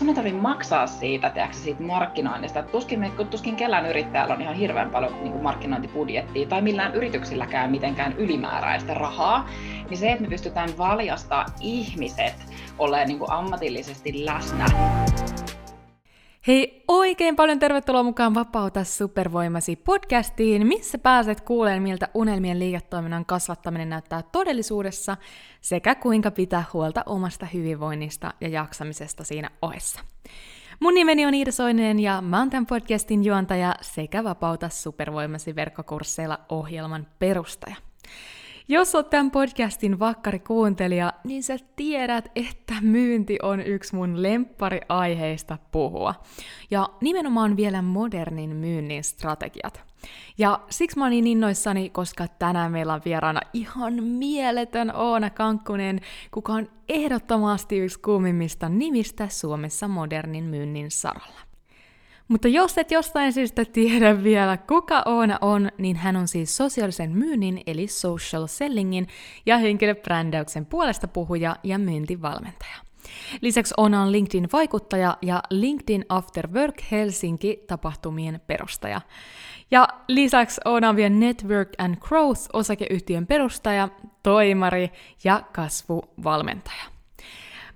sun ei tarvitse maksaa siitä, tiedätkö, siitä markkinoinnista. Tuskin, tuskin kellään yrittäjällä on ihan hirveän paljon niin kuin markkinointibudjettia tai millään yrityksilläkään mitenkään ylimääräistä rahaa. Niin se, että me pystytään valjastaa ihmiset olemaan niin kuin ammatillisesti läsnä. Oikein paljon tervetuloa mukaan Vapauta supervoimasi podcastiin, missä pääset kuulemaan, miltä unelmien liiketoiminnan kasvattaminen näyttää todellisuudessa sekä kuinka pitää huolta omasta hyvinvoinnista ja jaksamisesta siinä ohessa. Mun nimeni on Iida Soinen ja mä oon tämän podcastin juontaja sekä Vapauta supervoimasi verkkokursseilla ohjelman perustaja. Jos oot tämän podcastin vakkari kuuntelija, niin sä tiedät, että myynti on yksi mun lemppariaiheista puhua. Ja nimenomaan vielä modernin myynnin strategiat. Ja siksi mä oon niin innoissani, koska tänään meillä on vieraana ihan mieletön Oona Kankkunen, kuka on ehdottomasti yksi kuumimmista nimistä Suomessa modernin myynnin saralla. Mutta jos et jostain syystä tiedä vielä, kuka Oona on, niin hän on siis sosiaalisen myynnin eli social sellingin ja henkilöbrändäyksen puolesta puhuja ja myyntivalmentaja. Lisäksi Oona on LinkedIn-vaikuttaja ja LinkedIn After Work Helsinki-tapahtumien perustaja. Ja lisäksi Oona on vielä Network and Growth-osakeyhtiön perustaja, toimari ja kasvuvalmentaja.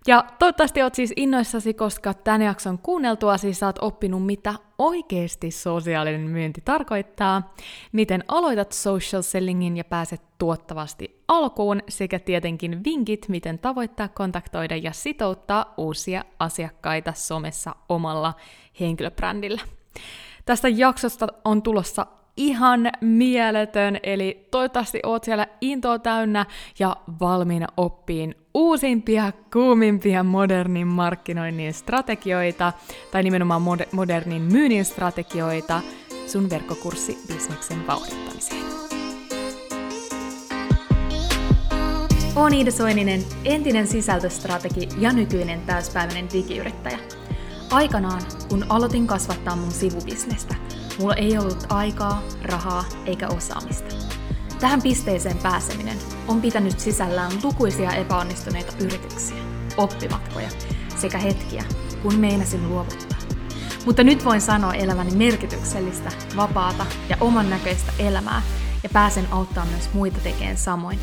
Ja toivottavasti oot siis innoissasi, koska tämän jakson kuunneltua siis saat oppinut, mitä oikeasti sosiaalinen myynti tarkoittaa, miten aloitat social sellingin ja pääset tuottavasti alkuun, sekä tietenkin vinkit, miten tavoittaa, kontaktoida ja sitouttaa uusia asiakkaita somessa omalla henkilöbrändillä. Tästä jaksosta on tulossa ihan mieletön, eli toivottavasti oot siellä intoa täynnä ja valmiina oppiin uusimpia, kuumimpia modernin markkinoinnin strategioita, tai nimenomaan mod- modernin myynnin strategioita sun verkkokurssi bisneksen vauhdittamiseen. Olen Iida Soininen, entinen sisältöstrategi ja nykyinen täyspäiväinen digiyrittäjä. Aikanaan, kun aloitin kasvattaa mun sivubisnestä, mulla ei ollut aikaa, rahaa eikä osaamista. Tähän pisteeseen pääseminen on pitänyt sisällään lukuisia epäonnistuneita yrityksiä, oppimatkoja sekä hetkiä, kun meinasin luovuttaa. Mutta nyt voin sanoa elämäni merkityksellistä, vapaata ja oman näköistä elämää ja pääsen auttamaan myös muita tekemään samoin.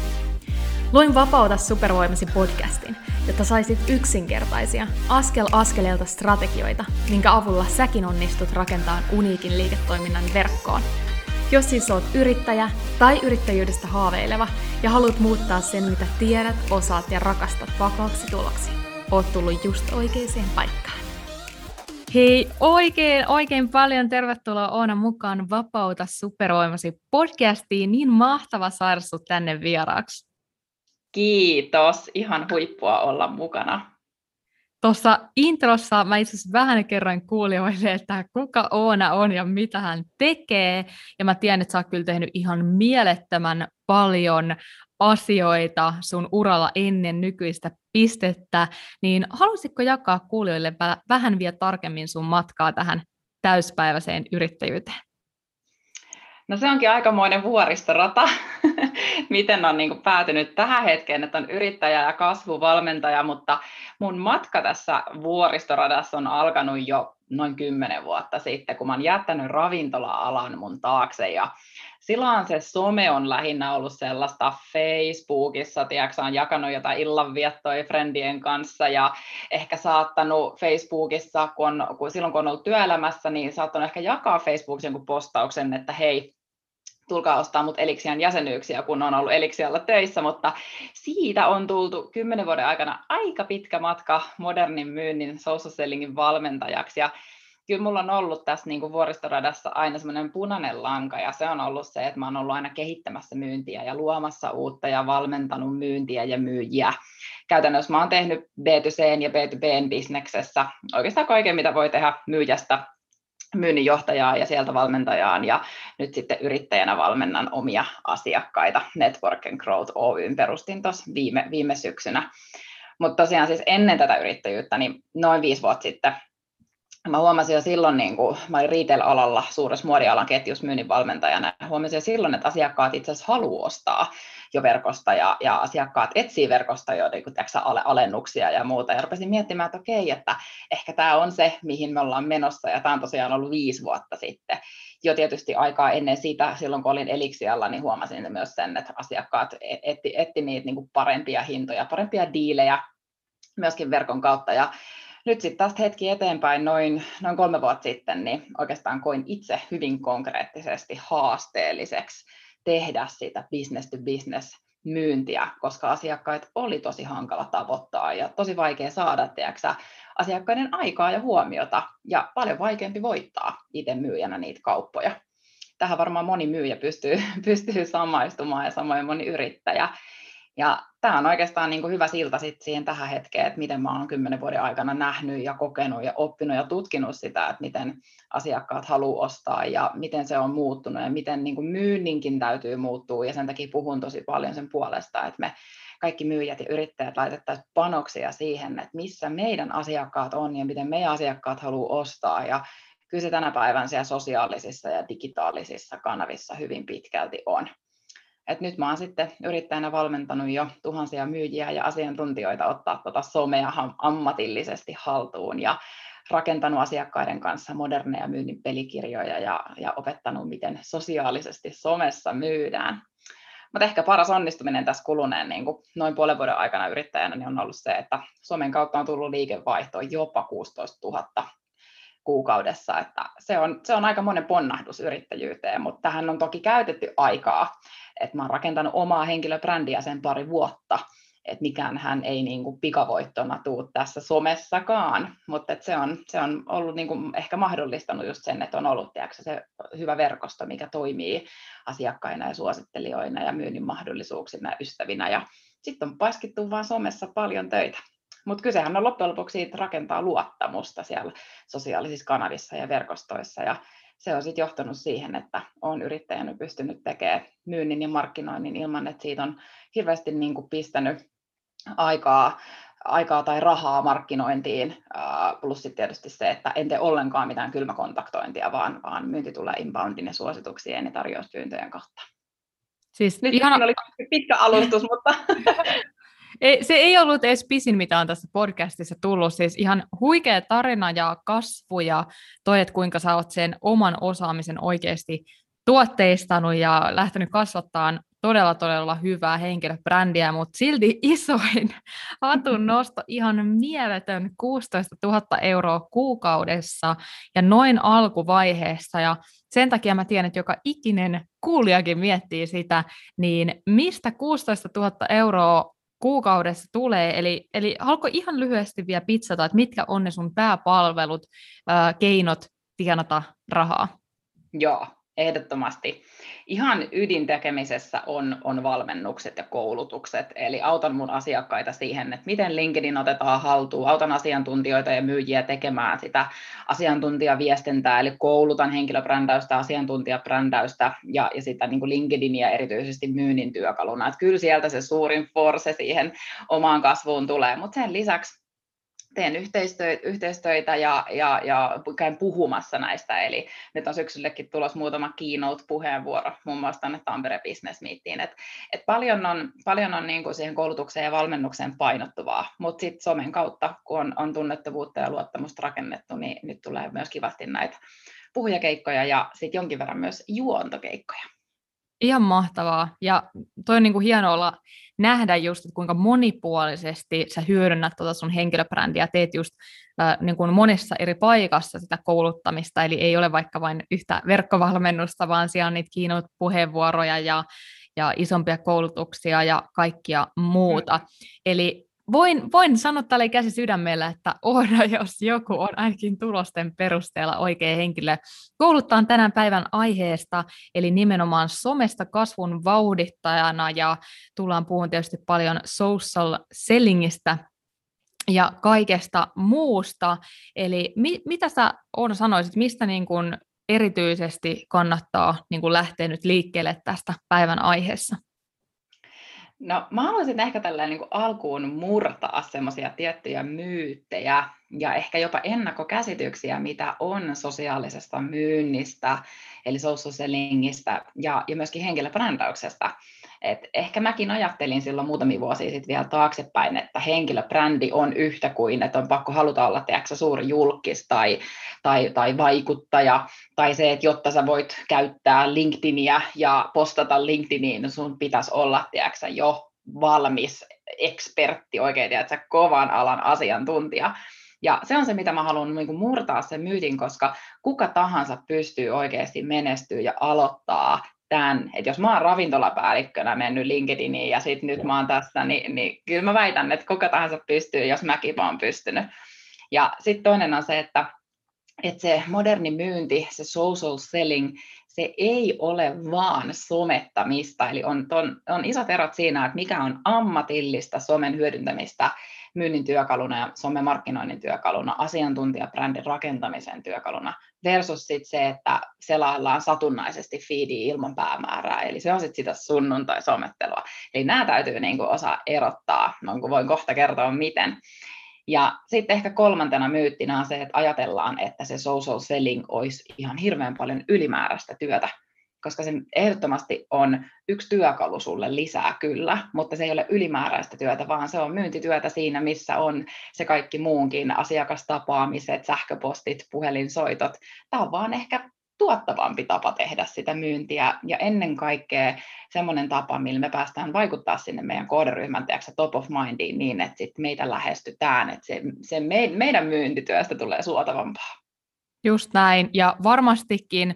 Luin Vapauta supervoimasi podcastin, jotta saisit yksinkertaisia, askel askeleelta strategioita, minkä avulla säkin onnistut rakentamaan uniikin liiketoiminnan verkkoon – jos siis oot yrittäjä tai yrittäjyydestä haaveileva ja haluat muuttaa sen, mitä tiedät, osaat ja rakastat vakaaksi tuloksi, oot tullut just oikeaan paikkaan. Hei, oikein, oikein paljon tervetuloa Oona mukaan Vapauta supervoimasi podcastiin. Niin mahtava saada sut tänne vieraaksi. Kiitos, ihan huippua olla mukana. Tuossa introssa mä itse asiassa vähän kerroin kuulijoille, että kuka Oona on ja mitä hän tekee. Ja mä tiedän, että sä oot kyllä tehnyt ihan mielettömän paljon asioita sun uralla ennen nykyistä pistettä, niin halusitko jakaa kuulijoille vähän vielä tarkemmin sun matkaa tähän täyspäiväiseen yrittäjyyteen? No se onkin aikamoinen vuoristorata, miten on niin päätynyt tähän hetkeen, että on yrittäjä ja kasvuvalmentaja, mutta mun matka tässä vuoristoradassa on alkanut jo noin kymmenen vuotta sitten, kun mä oon jättänyt ravintola-alan mun taakse ja silloin se some on lähinnä ollut sellaista Facebookissa, tiedätkö, on jakanut jotain illanviettoja friendien kanssa ja ehkä saattanut Facebookissa, kun, on, kun silloin kun on ollut työelämässä, niin saattanut ehkä jakaa Facebookissa jonkun postauksen, että hei, tulkaa ostaa mut Elixian jäsenyyksiä, kun on ollut Elixialla töissä, mutta siitä on tultu kymmenen vuoden aikana aika pitkä matka modernin myynnin social sellingin valmentajaksi, ja kyllä mulla on ollut tässä niin kuin vuoristoradassa aina semmoinen punainen lanka, ja se on ollut se, että mä oon ollut aina kehittämässä myyntiä ja luomassa uutta ja valmentanut myyntiä ja myyjiä. Käytännössä mä oon tehnyt B2C ja B2B bisneksessä oikeastaan kaiken, mitä voi tehdä myyjästä myynninjohtajaa ja sieltä valmentajaan ja nyt sitten yrittäjänä valmennan omia asiakkaita. Network and Growth Oyn perustin tuossa viime, viime syksynä. Mutta tosiaan siis ennen tätä yrittäjyyttä, niin noin viisi vuotta sitten, mä huomasin jo silloin, niin kun mä olin retail-alalla suuressa muodialan ketjussa myynnin valmentajana, huomasin jo silloin, että asiakkaat itse asiassa haluaa ostaa jo verkosta ja, ja asiakkaat etsii verkosta jo niin kuin, tiiäksä, alennuksia ja muuta. Ja rupesin miettimään, että okei, että ehkä tämä on se, mihin me ollaan menossa ja tämä on tosiaan ollut viisi vuotta sitten. Jo tietysti aikaa ennen sitä, silloin kun olin Eliksialla, niin huomasin myös sen, että asiakkaat e-, etti, etti niitä niin parempia hintoja, parempia diilejä myöskin verkon kautta. Ja nyt sitten tästä hetki eteenpäin, noin, noin kolme vuotta sitten, niin oikeastaan koin itse hyvin konkreettisesti haasteelliseksi tehdä sitä business to business myyntiä, koska asiakkaat oli tosi hankala tavoittaa ja tosi vaikea saada tiedätkö, asiakkaiden aikaa ja huomiota ja paljon vaikeampi voittaa itse myyjänä niitä kauppoja. Tähän varmaan moni myyjä pystyy, pystyy samaistumaan ja samoin moni yrittäjä. Ja tämä on oikeastaan niin kuin hyvä silta sit siihen tähän hetkeen, että miten mä olen kymmenen vuoden aikana nähnyt ja kokenut ja oppinut ja tutkinut sitä, että miten asiakkaat haluaa ostaa ja miten se on muuttunut ja miten niin kuin myynninkin täytyy muuttua. Ja sen takia puhun tosi paljon sen puolesta, että me kaikki myyjät ja yrittäjät laitettaisiin panoksia siihen, että missä meidän asiakkaat on ja miten meidän asiakkaat haluaa ostaa. Ja kyllä se tänä päivän siellä sosiaalisissa ja digitaalisissa kanavissa hyvin pitkälti on. Et nyt mä oon sitten yrittäjänä valmentanut jo tuhansia myyjiä ja asiantuntijoita ottaa tuota somea ammatillisesti haltuun ja rakentanut asiakkaiden kanssa moderneja myynnin pelikirjoja ja, ja opettanut, miten sosiaalisesti somessa myydään. Mutta ehkä paras onnistuminen tässä kuluneen niin kuin noin puolen vuoden aikana yrittäjänä niin on ollut se, että somen kautta on tullut liikevaihtoa jopa 16 000 kuukaudessa, että se on, se on aika monen ponnahdus yrittäjyyteen, mutta tähän on toki käytetty aikaa, että mä oon rakentanut omaa henkilöbrändiä sen pari vuotta, että mikään hän ei niin kuin pikavoittona tuu tässä somessakaan, mutta se, on, se on ollut niin kuin ehkä mahdollistanut just sen, että on ollut tiedätkö, se hyvä verkosto, mikä toimii asiakkaina ja suosittelijoina ja myynnin mahdollisuuksina ja ystävinä ja sitten on paskittu vaan somessa paljon töitä. Mutta kysehän on loppujen lopuksi siitä rakentaa luottamusta siellä sosiaalisissa kanavissa ja verkostoissa. Ja se on sitten johtanut siihen, että olen yrittäjänä pystynyt tekemään myynnin ja markkinoinnin ilman, että siitä on hirveästi niin kuin pistänyt aikaa, aikaa tai rahaa markkinointiin, plus sitten tietysti se, että en tee ollenkaan mitään kylmäkontaktointia, vaan, vaan myynti tulee inboundin ja suosituksien ja tarjouspyyntöjen kautta. Siis Nyt ihan... oli pitkä alustus, mutta ei, se ei ollut edes pisin, mitä on tässä podcastissa tullut. Siis ihan huikea tarina ja kasvu ja toi, että kuinka sä oot sen oman osaamisen oikeasti tuotteistanut ja lähtenyt kasvattaa todella, todella hyvää henkilöbrändiä, mutta silti isoin hatun nosto ihan mieletön 16 000 euroa kuukaudessa ja noin alkuvaiheessa. Ja sen takia mä tiedän, että joka ikinen kuulijakin miettii sitä, niin mistä 16 000 euroa kuukaudessa tulee. Eli, eli haluatko ihan lyhyesti vielä pitsata, että mitkä on ne sun pääpalvelut, ää, keinot tienata rahaa? Joo, ehdottomasti. Ihan ydintekemisessä on, on valmennukset ja koulutukset, eli autan mun asiakkaita siihen, että miten LinkedIn otetaan haltuun, autan asiantuntijoita ja myyjiä tekemään sitä asiantuntijaviestintää, eli koulutan henkilöbrändäystä, asiantuntijabrändäystä ja, ja sitä niin LinkedInia erityisesti myynnin työkaluna. Että kyllä sieltä se suurin force siihen omaan kasvuun tulee, mutta sen lisäksi teen yhteistyötä, yhteistyötä ja, ja, ja käyn puhumassa näistä. Eli nyt on syksyllekin tulos muutama keynote-puheenvuoro, muun muassa tänne Tampere Business Meetiin. Et, et paljon on, paljon on niin kuin siihen koulutukseen ja valmennukseen painottuvaa, mutta sitten somen kautta, kun on, on tunnettavuutta ja luottamusta rakennettu, niin nyt tulee myös kivasti näitä puhujakeikkoja ja sitten jonkin verran myös juontokeikkoja. Ihan mahtavaa. Ja toi on niin kuin hienoa olla, nähdä just, että kuinka monipuolisesti sä hyödynnät tuota sun henkilöbrändiä, teet just äh, niin kuin monessa eri paikassa sitä kouluttamista, eli ei ole vaikka vain yhtä verkkovalmennusta, vaan siellä on niitä kiinot puheenvuoroja ja, ja isompia koulutuksia ja kaikkia muuta. Mm. Eli voin, voin sanoa tälle käsi sydämellä, että Oona, jos joku on ainakin tulosten perusteella oikea henkilö, kouluttaan tänään päivän aiheesta, eli nimenomaan somesta kasvun vauhdittajana, ja tullaan puhumaan tietysti paljon social sellingistä, ja kaikesta muusta. Eli mi- mitä sä Oona sanoisit, mistä niin kun erityisesti kannattaa niin kun lähteä nyt liikkeelle tästä päivän aiheessa? No mä haluaisin ehkä tällä niin alkuun murtaa semmoisia tiettyjä myyttejä ja ehkä jopa ennakkokäsityksiä, mitä on sosiaalisesta myynnistä, eli social sellingistä ja, ja myöskin henkilöbrändäyksestä. Et ehkä mäkin ajattelin silloin muutamia vuosia sitten vielä taaksepäin, että henkilöbrändi on yhtä kuin, että on pakko haluta olla tiedätkö, suuri julkis tai, tai, tai vaikuttaja, tai se, että jotta sä voit käyttää LinkedInia ja postata LinkedIniin, niin sun pitäisi olla tiedätkö, jo valmis ekspertti, oikein tiedätkö, kovan alan asiantuntija. Ja se on se, mitä mä haluan niin murtaa sen myytin, koska kuka tahansa pystyy oikeasti menestyä ja aloittaa tämän, että jos mä oon ravintolapäällikkönä mennyt LinkedIniin ja sitten nyt mä oon tässä, niin, niin kyllä mä väitän, että kuka tahansa pystyy, jos mäkin vaan pystynyt. Ja sitten toinen on se, että, että se moderni myynti, se social selling, se ei ole vaan somettamista, eli on, on, on isot erot siinä, että mikä on ammatillista somen hyödyntämistä myynnin työkaluna ja somemarkkinoinnin työkaluna, asiantuntijabrändin rakentamisen työkaluna, versus sit se, että selaillaan satunnaisesti feedia ilman päämäärää, eli se on sitten sitä sunnuntai-somettelua. Eli nämä täytyy niinku osaa erottaa, no, voin kohta kertoa miten. Ja sitten ehkä kolmantena myyttinä on se, että ajatellaan, että se social selling olisi ihan hirveän paljon ylimääräistä työtä, koska se ehdottomasti on yksi työkalu sulle lisää kyllä, mutta se ei ole ylimääräistä työtä, vaan se on myyntityötä siinä, missä on se kaikki muunkin, asiakastapaamiset, sähköpostit, puhelinsoitot. Tämä on vaan ehkä tuottavampi tapa tehdä sitä myyntiä ja ennen kaikkea semmoinen tapa, millä me päästään vaikuttaa sinne meidän kohderyhmän tiedätkö, top of mindiin niin, että sit meitä lähestytään, että se, se meidän myyntityöstä tulee suotavampaa. Just näin, ja varmastikin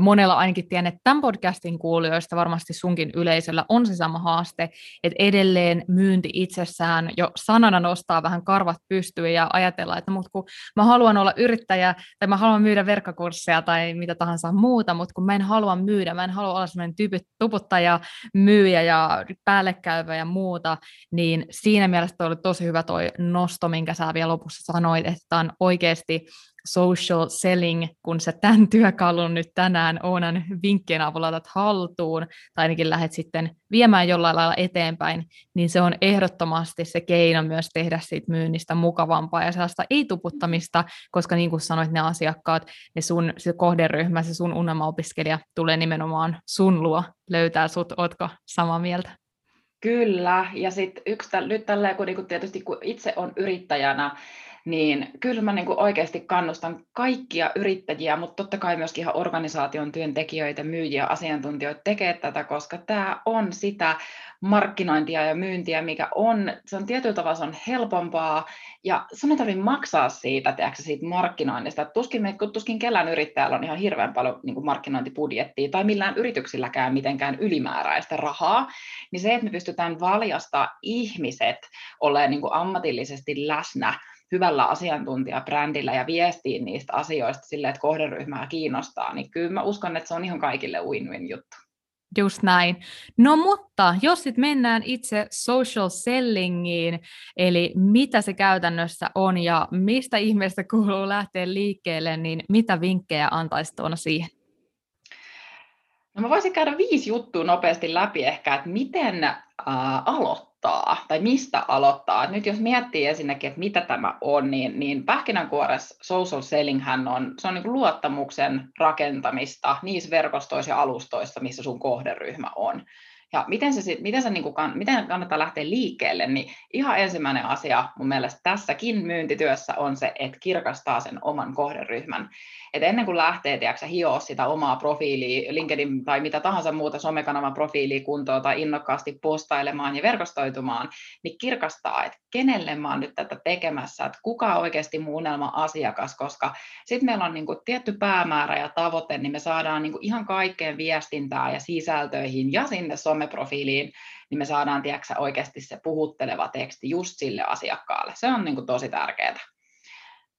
monella ainakin tiedän, että tämän podcastin kuulijoista varmasti sunkin yleisöllä on se sama haaste, että edelleen myynti itsessään jo sanana nostaa vähän karvat pystyyn ja ajatella, että mut kun mä haluan olla yrittäjä tai mä haluan myydä verkkokursseja tai mitä tahansa muuta, mutta kun mä en halua myydä, mä en halua olla sellainen tyypit, tuputtaja, myyjä ja päällekäyvä ja muuta, niin siinä mielessä toi oli tosi hyvä toi nosto, minkä sä vielä lopussa sanoit, että on oikeasti social selling, kun sä tämän työkalun nyt tänään Oonan vinkkien avulla otat haltuun, tai ainakin lähdet sitten viemään jollain lailla eteenpäin, niin se on ehdottomasti se keino myös tehdä siitä myynnistä mukavampaa ja sellaista ei-tuputtamista, koska niin kuin sanoit, ne asiakkaat, ne sun se kohderyhmä, se sun unelmaopiskelija tulee nimenomaan sun luo löytää sut, ootko samaa mieltä? Kyllä, ja sitten yksi nyt tällä, kun niinku tietysti kun itse on yrittäjänä, niin kyllä mä niin kuin oikeasti kannustan kaikkia yrittäjiä, mutta totta kai myöskin ihan organisaation työntekijöitä, myyjiä, asiantuntijoita tekee tätä, koska tämä on sitä markkinointia ja myyntiä, mikä on, se on tietyllä tavalla se on helpompaa, ja sun ei tarvitse maksaa siitä, tiedätkö, siitä markkinoinnista. Tuskin, me, tuskin kellään yrittäjällä on ihan hirveän paljon niin markkinointibudjettia tai millään yrityksilläkään mitenkään ylimääräistä rahaa, niin se, että me pystytään valjasta ihmiset olemaan niin ammatillisesti läsnä hyvällä asiantuntijabrändillä ja viestiin niistä asioista sille, että kohderyhmää kiinnostaa, niin kyllä mä uskon, että se on ihan kaikille win-win juttu. Just näin. No mutta jos sitten mennään itse social sellingiin, eli mitä se käytännössä on ja mistä ihmeestä kuuluu lähteä liikkeelle, niin mitä vinkkejä antaisit tuona siihen? No mä voisin käydä viisi juttua nopeasti läpi ehkä, että miten äh, aloittaa aloittaa tai mistä aloittaa. Nyt jos miettii ensinnäkin, että mitä tämä on, niin, niin pähkinänkuoressa social selling on, se on niin luottamuksen rakentamista niissä verkostoissa ja alustoissa, missä sun kohderyhmä on. Ja miten, se, miten, se niin kuin, miten kannattaa lähteä liikkeelle, niin ihan ensimmäinen asia mun mielestä tässäkin myyntityössä on se, että kirkastaa sen oman kohderyhmän. Et ennen kuin lähtee tiedätkö, hioa sitä omaa profiiliä, LinkedIn tai mitä tahansa muuta somekanavan profiiliä kuntoon tai innokkaasti postailemaan ja verkostoitumaan, niin kirkastaa, että kenelle mä oon nyt tätä tekemässä, että kuka on oikeasti mun asiakas, koska sitten meillä on niin kuin tietty päämäärä ja tavoite, niin me saadaan niin kuin ihan kaikkeen viestintää ja sisältöihin ja sinne someprofiiliin, niin me saadaan tiedätkö, oikeasti se puhutteleva teksti just sille asiakkaalle. Se on niin kuin tosi tärkeää.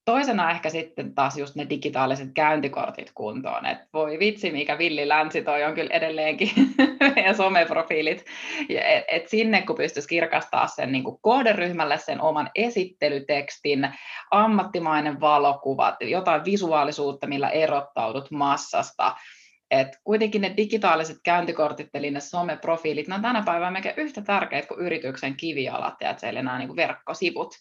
Toisena ehkä sitten taas just ne digitaaliset käyntikortit kuntoon, että voi vitsi mikä villi länsi toi on kyllä edelleenkin ja someprofiilit, et, et sinne kun pystyisi kirkastaa sen niin kuin kohderyhmälle sen oman esittelytekstin, ammattimainen valokuvat, jotain visuaalisuutta, millä erottaudut massasta, et kuitenkin ne digitaaliset käyntikortit, eli ne someprofiilit, ne on tänä päivänä yhtä tärkeitä kuin yrityksen kivijalat ja että nämä niin verkkosivut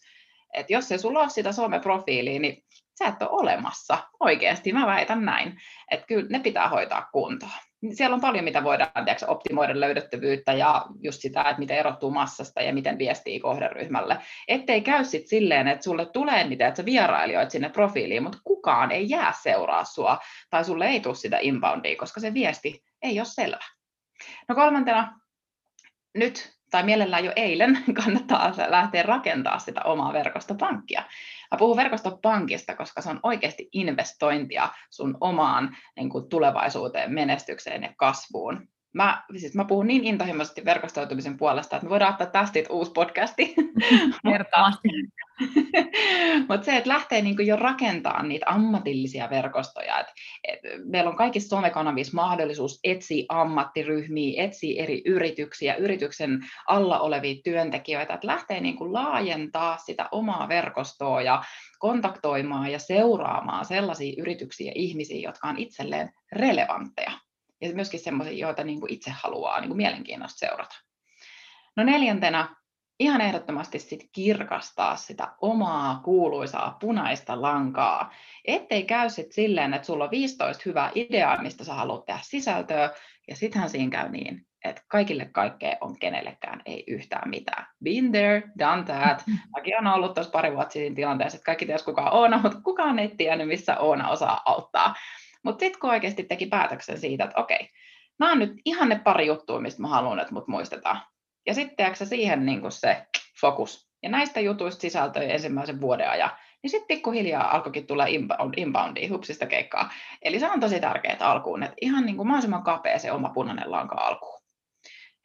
että jos ei sulla ole sitä someprofiiliä, niin sä et ole olemassa. Oikeasti, mä väitän näin. Että kyllä ne pitää hoitaa kuntoon. Siellä on paljon, mitä voidaan tiedätkö, optimoida löydettävyyttä ja just sitä, että miten erottuu massasta ja miten viestii kohderyhmälle. Ettei käy sitten silleen, että sulle tulee niitä, että sä vierailijoit sinne profiiliin, mutta kukaan ei jää seuraa sua tai sulle ei tule sitä inboundia, koska se viesti ei ole selvä. No kolmantena, nyt tai mielellään jo eilen kannattaa lähteä rakentamaan sitä omaa verkostopankkia. Mä puhun verkostopankista, koska se on oikeasti investointia sun omaan niin kuin tulevaisuuteen, menestykseen ja kasvuun. Mä, siis mä puhun niin intohimoisesti verkostoitumisen puolesta, että me voidaan ottaa tästä uusi podcasti. Ehdottomasti. Mutta se, että lähtee niinku jo rakentamaan niitä ammatillisia verkostoja. Et, et meillä on kaikissa somekanavissa mahdollisuus etsiä ammattiryhmiä, etsiä eri yrityksiä, yrityksen alla olevia työntekijöitä, että lähtee niinku laajentaa sitä omaa verkostoa ja kontaktoimaan ja seuraamaan sellaisia yrityksiä ja ihmisiä, jotka on itselleen relevantteja ja myöskin sellaisia, joita niin kuin itse haluaa niin kuin mielenkiinnosta seurata. No neljäntenä ihan ehdottomasti sit kirkastaa sitä omaa kuuluisaa punaista lankaa, ettei käy sit silleen, että sulla on 15 hyvää ideaa, mistä sä haluat tehdä sisältöä, ja sittenhän siinä käy niin, että kaikille kaikkea on kenellekään ei yhtään mitään. Been there, done that. Mäkin on ollut tuossa pari vuotta siinä tilanteessa, että kaikki ties kuka on Oona, mutta kukaan ei tiennyt, missä Oona osaa auttaa. Mutta sitten kun oikeasti teki päätöksen siitä, että okei, nämä on nyt ihan ne pari juttua, mistä mä haluan, että mut muistetaan. Ja sitten siihen niin se fokus. Ja näistä jutuista sisältöi ensimmäisen vuoden ajan. Niin sitten pikkuhiljaa alkoikin tulla inbound, inboundia, hupsista keikkaa. Eli se on tosi tärkeää alkuun, että ihan niin kuin mahdollisimman kapea se oma punainen lanka alkuun.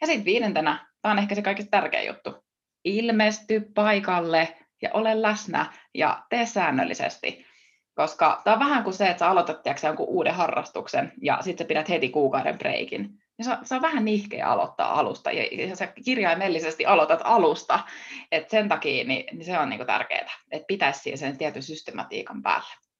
Ja sitten viidentenä, tämä on ehkä se kaikista tärkein juttu, ilmesty paikalle ja ole läsnä ja tee säännöllisesti. Koska tämä on vähän kuin se, että sä aloitat tiiäksä, jonkun uuden harrastuksen ja sitten pidät heti kuukauden breikin. Ja se, on, se on vähän nihkeä aloittaa alusta ja, ja sä kirjaimellisesti aloitat alusta. Et sen takia niin, niin se on niinku tärkeää, että pitäisi sen tietyn systematiikan päälle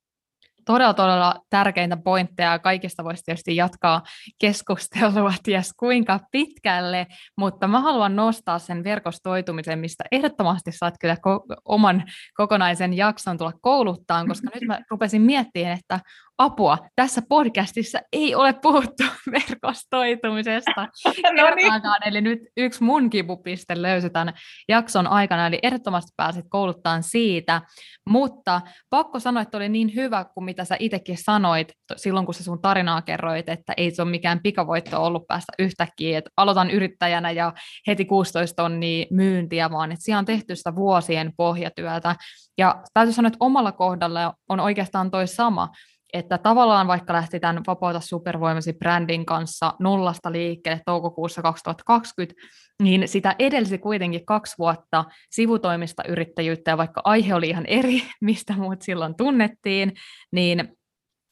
todella, todella tärkeintä pointteja. Kaikista voisi tietysti jatkaa keskustelua ties kuinka pitkälle, mutta mä haluan nostaa sen verkostoitumisen, mistä ehdottomasti saat kyllä ko- oman kokonaisen jakson tulla kouluttaan, koska nyt mä rupesin miettimään, että apua, tässä podcastissa ei ole puhuttu verkostoitumisesta. No niin. eli nyt yksi mun kipupiste löysi tämän jakson aikana, eli ehdottomasti pääsit kouluttaan siitä, mutta pakko sanoa, että oli niin hyvä kuin mitä sä itsekin sanoit silloin, kun sä sun tarinaa kerroit, että ei se ole mikään pikavoitto ollut päästä yhtäkkiä, että aloitan yrittäjänä ja heti 16 tonnia myyntiä, vaan että siellä on tehty sitä vuosien pohjatyötä, ja täytyy sanoa, että omalla kohdalla on oikeastaan toi sama, että tavallaan vaikka lähti tämän Vapauta supervoimasi brändin kanssa nollasta liikkeelle toukokuussa 2020, niin sitä edelsi kuitenkin kaksi vuotta sivutoimista yrittäjyyttä, ja vaikka aihe oli ihan eri, mistä muut silloin tunnettiin, niin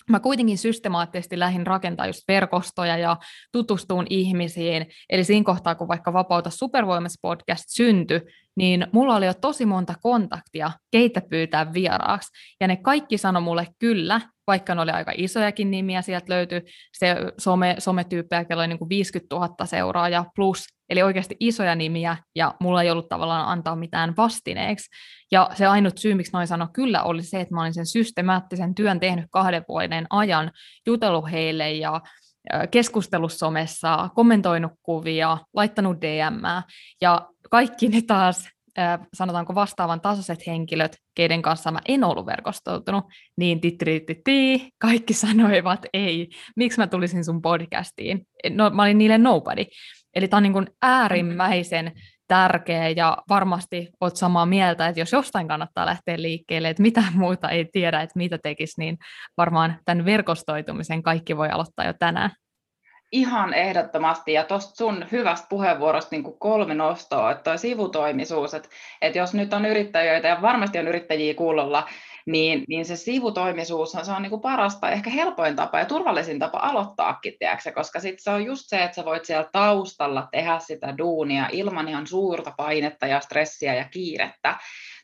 mä kuitenkin systemaattisesti lähdin rakentaa just verkostoja ja tutustuun ihmisiin. Eli siinä kohtaa, kun vaikka Vapauta supervoimas podcast syntyi, niin mulla oli jo tosi monta kontaktia, keitä pyytää vieraaksi. Ja ne kaikki sanoi mulle kyllä, vaikka ne oli aika isojakin nimiä, sieltä löytyi se some, sometyyppejä, kello oli niin kuin 50 000 seuraajaa plus, eli oikeasti isoja nimiä, ja mulla ei ollut tavallaan antaa mitään vastineeksi. Ja se ainut syy, miksi noin sanoi kyllä, oli se, että mä olin sen systemaattisen työn tehnyt kahden vuoden ajan, jutellut heille ja keskustellut somessa, kommentoinut kuvia, laittanut DM, ja kaikki ne taas sanotaanko vastaavan tasoiset henkilöt, keiden kanssa mä en ollut verkostoitunut, niin titti kaikki sanoivat ei, miksi mä tulisin sun podcastiin. No, mä olin niille nobody. Eli tämä on niin kuin äärimmäisen tärkeä ja varmasti oot samaa mieltä, että jos jostain kannattaa lähteä liikkeelle, että mitä muuta ei tiedä, että mitä tekisi, niin varmaan tämän verkostoitumisen kaikki voi aloittaa jo tänään. Ihan ehdottomasti, ja tuosta sun hyvästä puheenvuorosta niin kolme nostoa, että sivutoimisuus, että, että jos nyt on yrittäjiä ja varmasti on yrittäjiä kuulolla, niin, niin se sivutoimisuus se on niin kuin parasta, ehkä helpoin tapa ja turvallisin tapa aloittaakin, tiedätkö? koska sitten se on just se, että sä voit siellä taustalla tehdä sitä duunia ilman ihan suurta painetta ja stressiä ja kiirettä.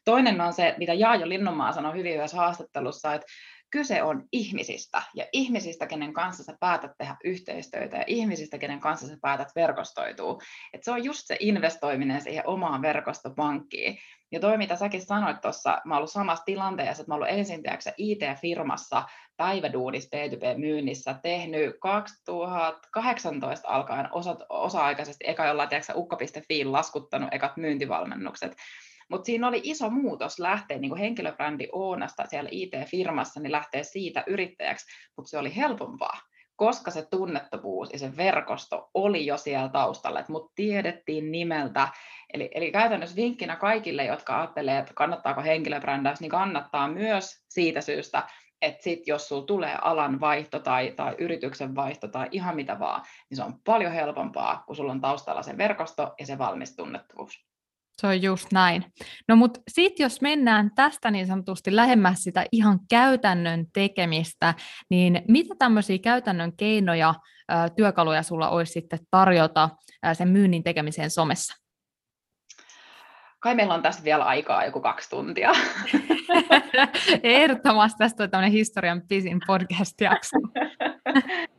Toinen on se, mitä Jaajo Linnonmaa sanoi hyvin yhdessä haastattelussa, että kyse on ihmisistä ja ihmisistä, kenen kanssa sä päätät tehdä yhteistyötä ja ihmisistä, kenen kanssa sä päätät verkostoitua. Et se on just se investoiminen siihen omaan verkostopankkiin. Ja toi, mitä säkin sanoit tuossa, mä ollut samassa tilanteessa, että mä ollut ensin IT-firmassa päiväduunissa B2B-myynnissä, tehnyt 2018 alkaen osa, osa-aikaisesti eka jollain, tiedätkö, ukko.fi laskuttanut ekat myyntivalmennukset, mutta siinä oli iso muutos lähteä niin henkilöbrändi Oonasta siellä IT-firmassa, niin lähteä siitä yrittäjäksi, mutta se oli helpompaa koska se tunnettavuus ja se verkosto oli jo siellä taustalla, että mut tiedettiin nimeltä. Eli, eli käytännössä vinkkinä kaikille, jotka ajattelee, että kannattaako henkilöbrändäys, niin kannattaa myös siitä syystä, että sit jos sulla tulee alan vaihto tai, tai yrityksen vaihto tai ihan mitä vaan, niin se on paljon helpompaa, kun sulla on taustalla se verkosto ja se valmis tunnettavuus. Se on just näin. No mutta sitten jos mennään tästä niin sanotusti lähemmäs sitä ihan käytännön tekemistä, niin mitä tämmöisiä käytännön keinoja, työkaluja sulla olisi sitten tarjota sen myynnin tekemiseen somessa? Kai meillä on tässä vielä aikaa joku kaksi tuntia. Ehdottomasti tästä on tämmöinen historian pisin podcast-jakso.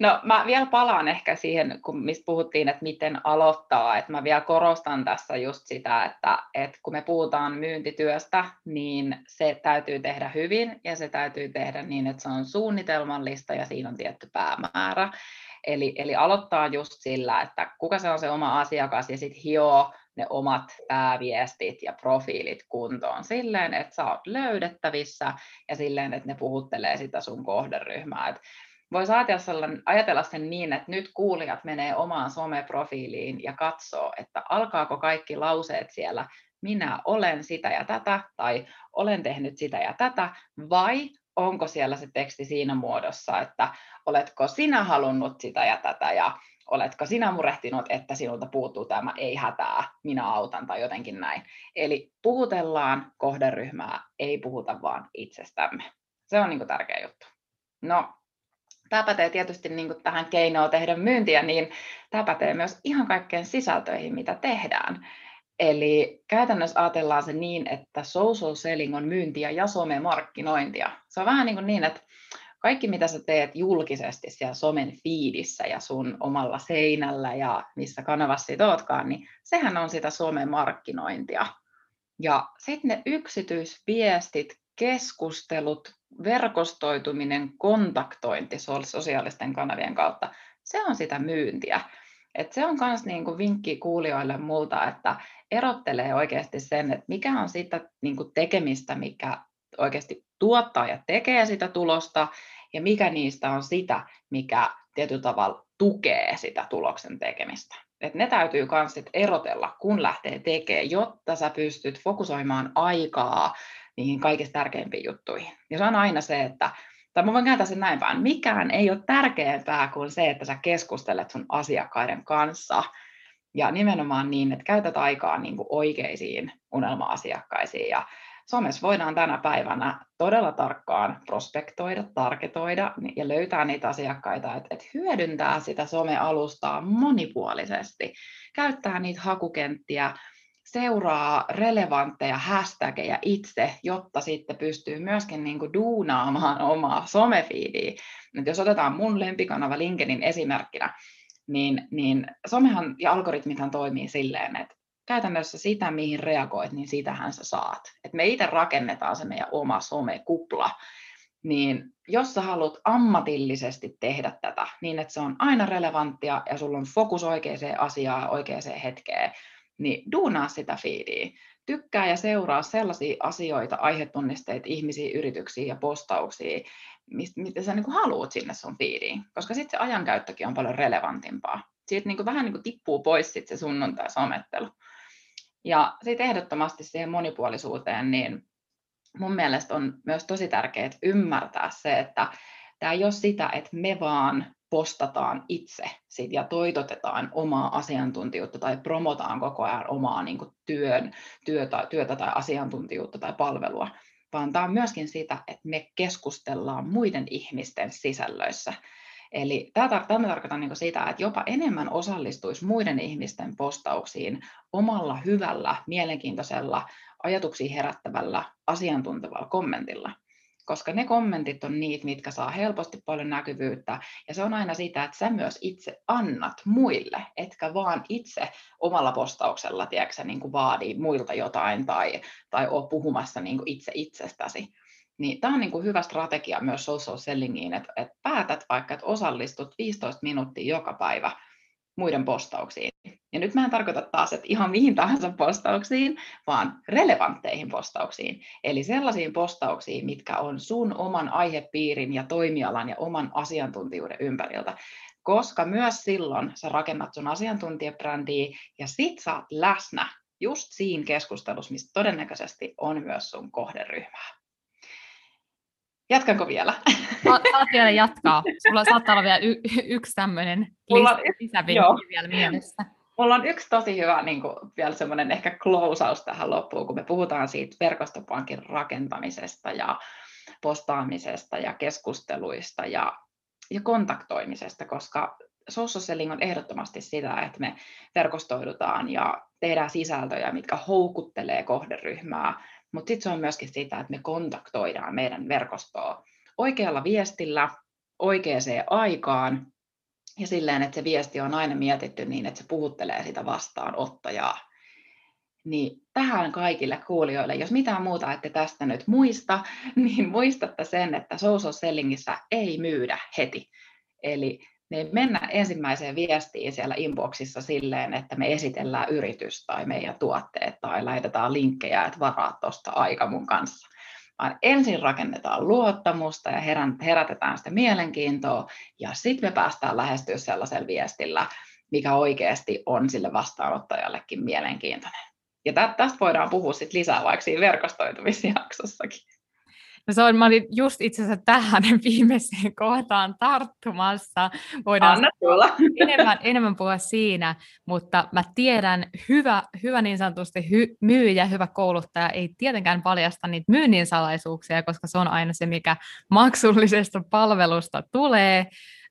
No mä vielä palaan ehkä siihen, kun mistä puhuttiin, että miten aloittaa. Että mä vielä korostan tässä just sitä, että, että kun me puhutaan myyntityöstä, niin se täytyy tehdä hyvin ja se täytyy tehdä niin, että se on suunnitelmallista ja siinä on tietty päämäärä. Eli, eli aloittaa just sillä, että kuka se on se oma asiakas ja sitten hioo ne omat pääviestit ja profiilit kuntoon silleen, että sä oot löydettävissä ja silleen, että ne puhuttelee sitä sun kohderyhmää. Et voisi ajatella, ajatella sen niin, että nyt kuulijat menee omaan someprofiiliin ja katsoo, että alkaako kaikki lauseet siellä minä olen sitä ja tätä tai olen tehnyt sitä ja tätä vai onko siellä se teksti siinä muodossa, että oletko sinä halunnut sitä ja tätä ja oletko sinä murehtinut, että sinulta puuttuu tämä ei hätää, minä autan tai jotenkin näin. Eli puhutellaan kohderyhmää, ei puhuta vaan itsestämme. Se on niin tärkeä juttu. No, tämä pätee tietysti niin kuin tähän keinoon tehdä myyntiä, niin tämä pätee myös ihan kaikkeen sisältöihin, mitä tehdään. Eli käytännössä ajatellaan se niin, että social selling on myyntiä ja somemarkkinointia. Se on vähän niin, kuin niin että kaikki mitä sä teet julkisesti siellä somen fiidissä ja sun omalla seinällä ja missä kanavassa sit ootkaan, niin sehän on sitä somemarkkinointia. Ja sitten ne yksityisviestit, keskustelut, verkostoituminen, kontaktointi sosiaalisten kanavien kautta, se on sitä myyntiä. Et se on myös niinku vinkki kuulijoille multa, että erottelee oikeasti sen, että mikä on sitä niinku tekemistä, mikä oikeasti tuottaa ja tekee sitä tulosta, ja mikä niistä on sitä, mikä tietyllä tavalla tukee sitä tuloksen tekemistä. Et ne täytyy myös erotella, kun lähtee tekemään, jotta sä pystyt fokusoimaan aikaa niihin kaikista tärkeimpiin juttuihin. Ja se on aina se, että, tai mä voin kääntää sen näin päin, mikään ei ole tärkeämpää kuin se, että sä keskustelet sun asiakkaiden kanssa, ja nimenomaan niin, että käytät aikaa niin kuin oikeisiin unelma-asiakkaisiin. Ja somessa voidaan tänä päivänä todella tarkkaan prospektoida, tarketoida ja löytää niitä asiakkaita, että, että hyödyntää sitä somealustaa monipuolisesti, käyttää niitä hakukenttiä, seuraa relevantteja hashtageja itse, jotta sitten pystyy myöskin niin kuin duunaamaan omaa somefiidiä. Nyt jos otetaan mun lempikanava LinkedIn esimerkkinä, niin, niin somehan ja algoritmithan toimii silleen, että käytännössä sitä, mihin reagoit, niin sitähän sä saat. Et me itse rakennetaan se meidän oma somekupla, niin jos sä haluat ammatillisesti tehdä tätä niin, että se on aina relevanttia ja sulla on fokus oikeaan asiaan oikeaan hetkeen, niin duunaa sitä feedia. Tykkää ja seuraa sellaisia asioita, aihetunnisteita, ihmisiä, yrityksiä ja postauksia, mitä sä niin kuin haluat sinne sun feediin, koska sitten se ajankäyttökin on paljon relevantimpaa. Siitä niin kuin vähän niin kuin tippuu pois sit se sunnuntai-somettelu. Ja sitten ehdottomasti siihen monipuolisuuteen, niin mun mielestä on myös tosi tärkeää ymmärtää se, että tämä ei ole sitä, että me vaan postataan itse sit ja toitotetaan omaa asiantuntijuutta tai promotaan koko ajan omaa niin kuin työn, työtä, työtä tai asiantuntijuutta tai palvelua, vaan tämä on myöskin sitä, että me keskustellaan muiden ihmisten sisällöissä. Eli tämä, tar- tämä tarkoittaa niin sitä, että jopa enemmän osallistuisi muiden ihmisten postauksiin omalla hyvällä, mielenkiintoisella, ajatuksia herättävällä, asiantuntevalla kommentilla. Koska ne kommentit on niitä, mitkä saa helposti paljon näkyvyyttä, ja se on aina sitä, että sä myös itse annat muille, etkä vaan itse omalla postauksella, tiedätkö, niin kuin vaadi muilta jotain tai, tai ole puhumassa niin kuin itse itsestäsi. Niin tämä on niin kuin hyvä strategia myös social sellingiin, että, että päätät vaikka, että osallistut 15 minuuttia joka päivä muiden postauksiin. Ja nyt mä en tarkoita taas, että ihan mihin tahansa postauksiin, vaan relevantteihin postauksiin. Eli sellaisiin postauksiin, mitkä on sun oman aihepiirin ja toimialan ja oman asiantuntijuuden ympäriltä. Koska myös silloin sä rakennat sun asiantuntijabrändiä ja sit sä oot läsnä just siinä keskustelussa, mistä todennäköisesti on myös sun kohderyhmää. Jatkanko vielä? Saat vielä jatkaa. Sulla saattaa olla vielä y- yksi tämmöinen lisävinkki vielä mielessä. Mulla on yksi tosi hyvä niin kuin, vielä semmoinen ehkä closeaus tähän loppuun, kun me puhutaan siitä verkostopankin rakentamisesta ja postaamisesta ja keskusteluista ja, ja kontaktoimisesta, koska social selling on ehdottomasti sitä, että me verkostoidutaan ja tehdään sisältöjä, mitkä houkuttelee kohderyhmää, mutta sitten se on myöskin sitä, että me kontaktoidaan meidän verkostoa oikealla viestillä, oikeaan aikaan ja silleen, että se viesti on aina mietitty niin, että se puhuttelee sitä vastaanottajaa. Niin tähän kaikille kuulijoille, jos mitään muuta ette tästä nyt muista, niin muistatte sen, että social sellingissä ei myydä heti. Eli niin mennä ensimmäiseen viestiin siellä inboxissa silleen, että me esitellään yritys tai meidän tuotteet tai laitetaan linkkejä, että varaa tuosta aika mun kanssa. Vaan ensin rakennetaan luottamusta ja herätetään sitä mielenkiintoa ja sitten me päästään lähestyä sellaisella viestillä, mikä oikeasti on sille vastaanottajallekin mielenkiintoinen. Ja tästä voidaan puhua sitten lisää vaikka siinä verkostoitumisjaksossakin. No se on, mä olin just itse asiassa tähän viimeiseen kohtaan tarttumassa. Voidaan Anna tulla. enemmän, enemmän puhua siinä, mutta mä tiedän, hyvä, hyvä niin sanotusti hy, myyjä, hyvä kouluttaja ei tietenkään paljasta niitä myynnin salaisuuksia, koska se on aina se, mikä maksullisesta palvelusta tulee,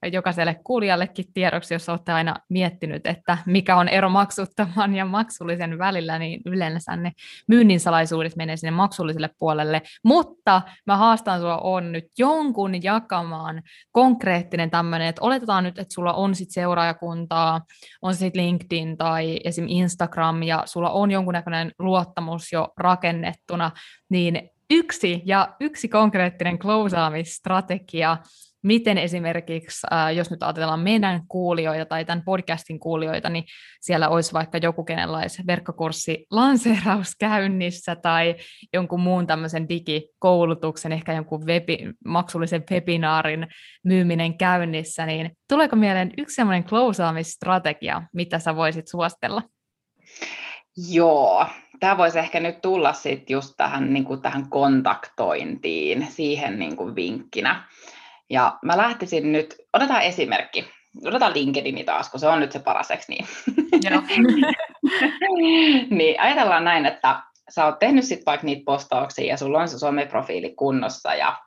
jokaiselle kuulijallekin tiedoksi, jos olette aina miettinyt, että mikä on ero maksuttoman ja maksullisen välillä, niin yleensä ne myynnin salaisuudet menee sinne maksulliselle puolelle. Mutta mä haastan sua on nyt jonkun jakamaan konkreettinen tämmöinen, että oletetaan nyt, että sulla on sit seuraajakuntaa, on sitten LinkedIn tai esim. Instagram ja sulla on jonkunnäköinen luottamus jo rakennettuna, niin yksi ja yksi konkreettinen klousaamisstrategia, miten esimerkiksi, jos nyt ajatellaan meidän kuulijoita tai tämän podcastin kuulijoita, niin siellä olisi vaikka joku kenenlaisen verkkokurssi lanseeraus käynnissä tai jonkun muun tämmöisen digikoulutuksen, ehkä jonkun webi, maksullisen webinaarin myyminen käynnissä, niin tuleeko mieleen yksi semmoinen closeaamisstrategia, mitä sä voisit suostella? Joo, tämä voisi ehkä nyt tulla sitten just tähän, niin kuin tähän kontaktointiin, siihen niin kuin vinkkinä. Ja mä lähtisin nyt, otetaan esimerkki, otetaan LinkedIn taas, kun se on nyt se paras, eikö niin? Joo. niin ajatellaan näin, että sä oot tehnyt sitten vaikka niitä postauksia ja sulla on se someprofiili kunnossa ja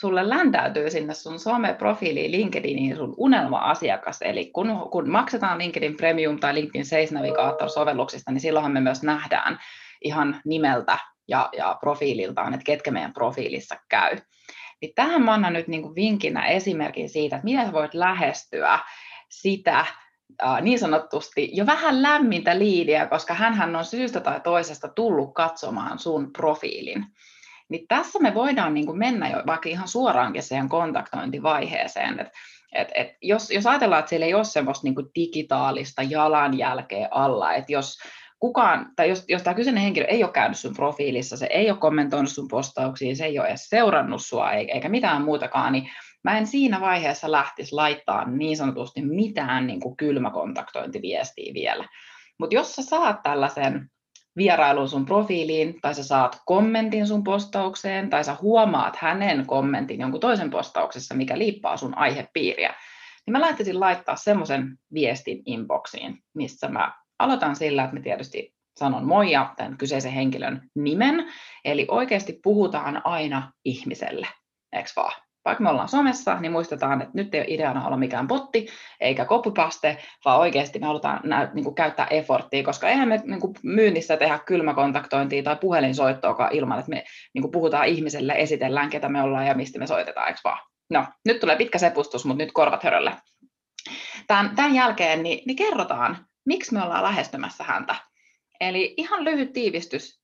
sulle läntäytyy sinne sun someprofiiliin LinkedIniin sun unelma-asiakas. Eli kun, kun maksetaan LinkedIn Premium tai LinkedIn Sales Navigator-sovelluksista, niin silloinhan me myös nähdään ihan nimeltä ja, ja profiililtaan, että ketkä meidän profiilissa käy. Niin tähän mä annan nyt niin kuin vinkinä esimerkin siitä, että miten voit lähestyä sitä niin sanotusti jo vähän lämmintä liidiä, koska hän on syystä tai toisesta tullut katsomaan sun profiilin. Niin tässä me voidaan niin kuin mennä jo vaikka ihan suoraankin siihen kontaktointivaiheeseen. Et, et, et jos, jos ajatellaan, että siellä ei ole semmoista niin kuin digitaalista jalanjälkeä alla, että jos kukaan, tai jos, jos tämä kyseinen henkilö ei ole käynyt sun profiilissa, se ei ole kommentoinut sun postauksiin, se ei ole edes seurannut sua eikä mitään muutakaan, niin mä en siinä vaiheessa lähtisi laittaa niin sanotusti mitään niin kuin kylmäkontaktointiviestiä vielä. Mutta jos sä saat tällaisen vierailun sun profiiliin, tai sä saat kommentin sun postaukseen, tai sä huomaat hänen kommentin jonkun toisen postauksessa, mikä liippaa sun aihepiiriä, niin mä lähtisin laittaa semmoisen viestin inboxiin, missä mä aloitan sillä, että me tietysti sanon moi ja tämän kyseisen henkilön nimen, eli oikeasti puhutaan aina ihmiselle, eikö vaan? vaikka me ollaan somessa, niin muistetaan, että nyt ei ole ideana olla mikään botti eikä copypaste, vaan oikeasti me halutaan nä- niin kuin käyttää efforttia, koska eihän me niin kuin myynnissä tehdä kylmäkontaktointia tai puhelinsoittoa ilman, että me niin kuin puhutaan ihmiselle, esitellään, ketä me ollaan ja mistä me soitetaan, eikö vaan? No, nyt tulee pitkä sepustus, mutta nyt korvat hörölle. Tämän, tämän jälkeen niin, niin kerrotaan, miksi me ollaan lähestymässä häntä. Eli ihan lyhyt tiivistys,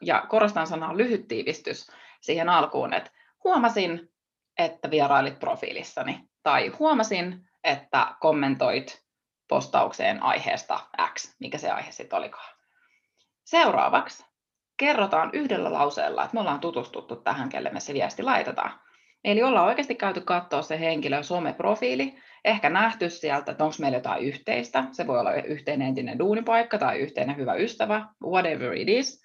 ja korostan sanaa lyhyt tiivistys siihen alkuun, että huomasin, että vierailit profiilissani, tai huomasin, että kommentoit postaukseen aiheesta X, mikä se aihe sitten olikaan. Seuraavaksi kerrotaan yhdellä lauseella, että me ollaan tutustuttu tähän, kelle me se viesti laitetaan. Eli ollaan oikeasti käyty katsoa se henkilö someprofiili, ehkä nähty sieltä, että onko meillä jotain yhteistä. Se voi olla yhteinen entinen duunipaikka tai yhteinen hyvä ystävä, whatever it is.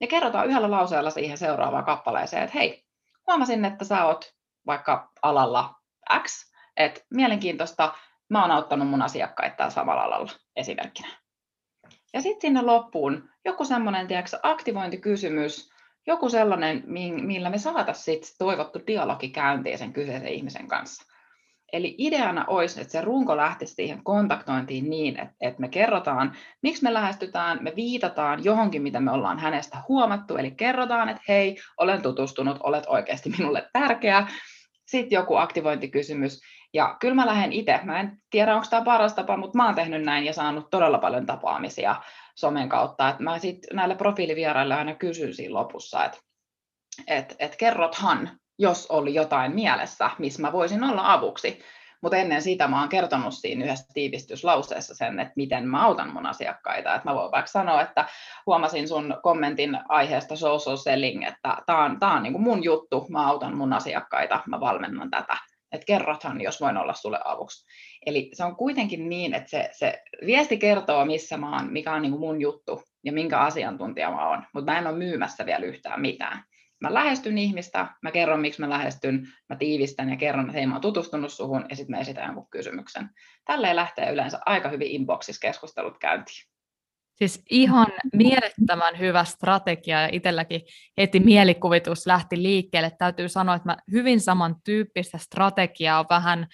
Ja kerrotaan yhdellä lauseella siihen seuraavaan kappaleeseen, että hei, huomasin, että sä oot vaikka alalla X, että mielenkiintoista, mä oon auttanut mun asiakkaita samalla alalla esimerkkinä. Ja sitten sinne loppuun joku semmoinen aktivointikysymys, joku sellainen, millä me saataisiin toivottu dialogi käyntiin sen kyseisen ihmisen kanssa. Eli ideana olisi, että se runko lähtisi siihen kontaktointiin niin, että, että me kerrotaan, miksi me lähestytään, me viitataan johonkin, mitä me ollaan hänestä huomattu, eli kerrotaan, että hei, olen tutustunut, olet oikeasti minulle tärkeä. Sitten joku aktivointikysymys, ja kyllä mä lähden itse, mä en tiedä, onko tämä paras tapa, mutta mä oon tehnyt näin ja saanut todella paljon tapaamisia somen kautta, että mä sitten näille profiilivieraille aina kysyn siinä lopussa, että et, et kerrothan, jos oli jotain mielessä, missä mä voisin olla avuksi. Mutta ennen sitä mä oon kertonut siinä yhdessä tiivistyslauseessa sen, että miten mä autan mun asiakkaita. Et mä voin vaikka sanoa, että huomasin sun kommentin aiheesta social selling, että tämä on, tää on niinku mun juttu, mä autan mun asiakkaita, mä valmennan tätä. Että kerrothan, jos voin olla sulle avuksi. Eli se on kuitenkin niin, että se, se viesti kertoo, missä mä oon, mikä on niinku mun juttu ja minkä asiantuntija mä oon, mutta mä en ole myymässä vielä yhtään mitään mä lähestyn ihmistä, mä kerron, miksi mä lähestyn, mä tiivistän ja kerron, että hei, mä oon tutustunut suhun, ja sitten mä esitän jonkun kysymyksen. Tälleen lähtee yleensä aika hyvin inboxissa keskustelut käyntiin. Siis ihan mielettömän hyvä strategia ja itselläkin heti mielikuvitus lähti liikkeelle. Täytyy sanoa, että mä hyvin samantyyppistä strategiaa vähän